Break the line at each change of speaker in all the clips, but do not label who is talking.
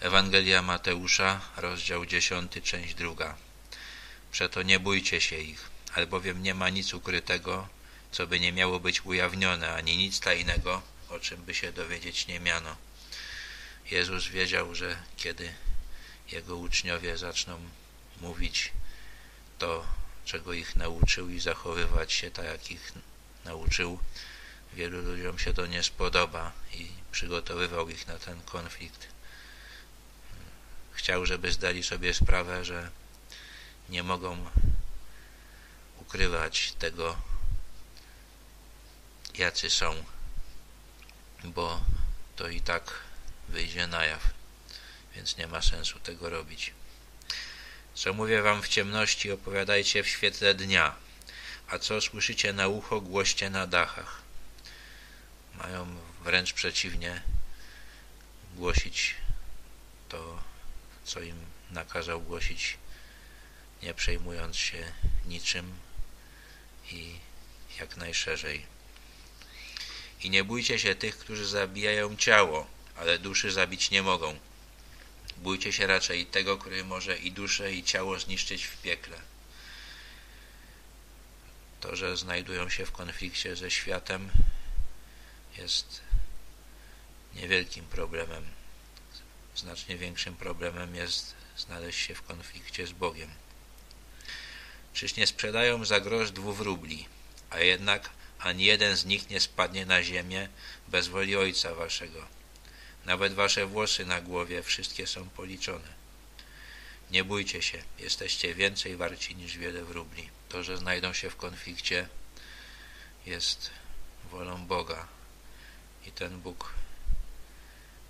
Ewangelia Mateusza, rozdział 10, część druga. Przeto nie bójcie się ich, albowiem nie ma nic ukrytego, co by nie miało być ujawnione, ani nic tajnego, o czym by się dowiedzieć nie miano. Jezus wiedział, że kiedy Jego uczniowie zaczną mówić to, czego ich nauczył i zachowywać się tak, jak ich nauczył, wielu ludziom się to nie spodoba i przygotowywał ich na ten konflikt. Chciał, żeby zdali sobie sprawę, że nie mogą ukrywać tego, jacy są, bo to i tak wyjdzie na jaw, więc nie ma sensu tego robić. Co mówię wam w ciemności, opowiadajcie w świetle dnia, a co słyszycie na ucho, głoście na dachach. Mają wręcz przeciwnie głosić to, co im nakazał głosić, nie przejmując się niczym i jak najszerzej. I nie bójcie się tych, którzy zabijają ciało, ale duszy zabić nie mogą. Bójcie się raczej tego, który może i duszę, i ciało zniszczyć w piekle. To, że znajdują się w konflikcie ze światem, jest niewielkim problemem. Znacznie większym problemem jest znaleźć się w konflikcie z Bogiem. Czyż nie sprzedają za grosz dwóch rubli, a jednak ani jeden z nich nie spadnie na ziemię bez woli Ojca Waszego. Nawet Wasze włosy na głowie wszystkie są policzone. Nie bójcie się, jesteście więcej warci niż wiele wróbli. To, że znajdą się w konflikcie jest wolą Boga i ten Bóg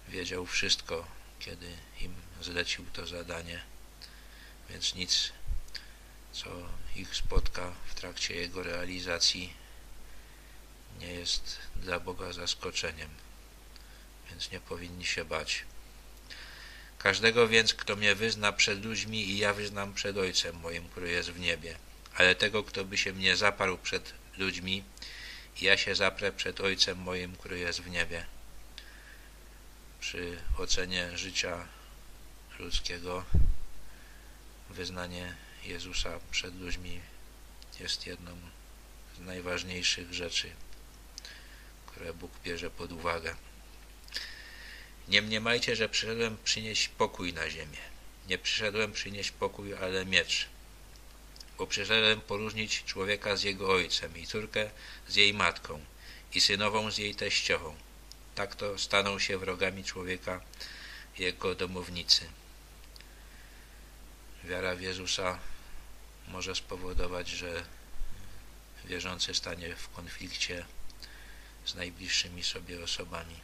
wiedział wszystko, kiedy im zlecił to zadanie, więc nic, co ich spotka w trakcie jego realizacji, nie jest dla Boga zaskoczeniem, więc nie powinni się bać. Każdego więc, kto mnie wyzna przed ludźmi i ja wyznam przed Ojcem moim, który jest w niebie. Ale tego, kto by się mnie zaparł przed ludźmi, ja się zaprę przed Ojcem moim, który jest w niebie. Przy ocenie życia ludzkiego wyznanie Jezusa przed ludźmi jest jedną z najważniejszych rzeczy, które Bóg bierze pod uwagę. Nie mniemajcie, że przyszedłem przynieść pokój na ziemię. Nie przyszedłem przynieść pokój, ale miecz. Bo przyszedłem poróżnić człowieka z jego ojcem i córkę z jej matką i synową z jej teściową. Tak to staną się wrogami człowieka jego domownicy. Wiara w Jezusa może spowodować, że wierzący stanie w konflikcie z najbliższymi sobie osobami.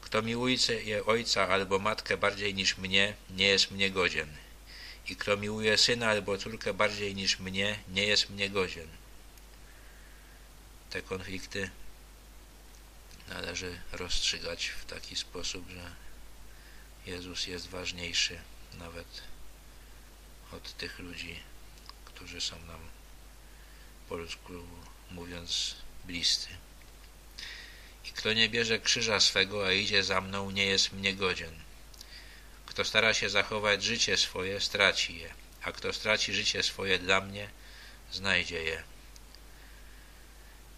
Kto miłuje ojca albo matkę bardziej niż mnie, nie jest mnie godzien. I kto miłuje syna albo córkę bardziej niż mnie, nie jest mnie godzien. Te konflikty należy rozstrzygać w taki sposób, że Jezus jest ważniejszy nawet od tych ludzi, którzy są nam po ludzku mówiąc bliscy. I kto nie bierze krzyża swego, a idzie za mną, nie jest mnie godzien. Kto stara się zachować życie swoje, straci je, a kto straci życie swoje dla mnie, znajdzie je.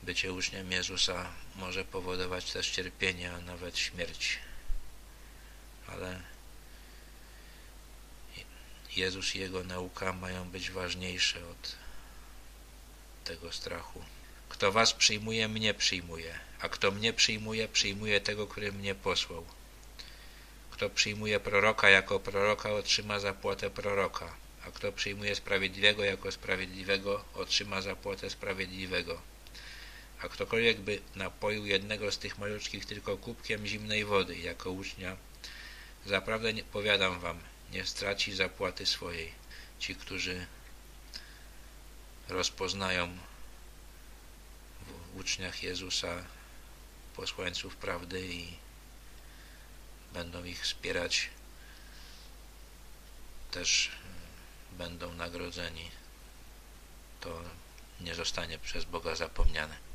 Bycie uczniem Jezusa może powodować też cierpienie, a nawet śmierć. Ale Jezus i Jego nauka mają być ważniejsze od tego strachu. Kto was przyjmuje, mnie przyjmuje, a kto mnie przyjmuje, przyjmuje tego, który mnie posłał. Kto przyjmuje proroka jako proroka, otrzyma zapłatę proroka, a kto przyjmuje sprawiedliwego jako sprawiedliwego, otrzyma zapłatę sprawiedliwego. A ktokolwiek by napoił jednego z tych maluczkich tylko kubkiem zimnej wody jako ucznia, zaprawdę nie, powiadam wam, nie straci zapłaty swojej. Ci, którzy rozpoznają w uczniach Jezusa posłańców prawdy i będą ich wspierać, też będą nagrodzeni. To nie zostanie przez Boga zapomniane.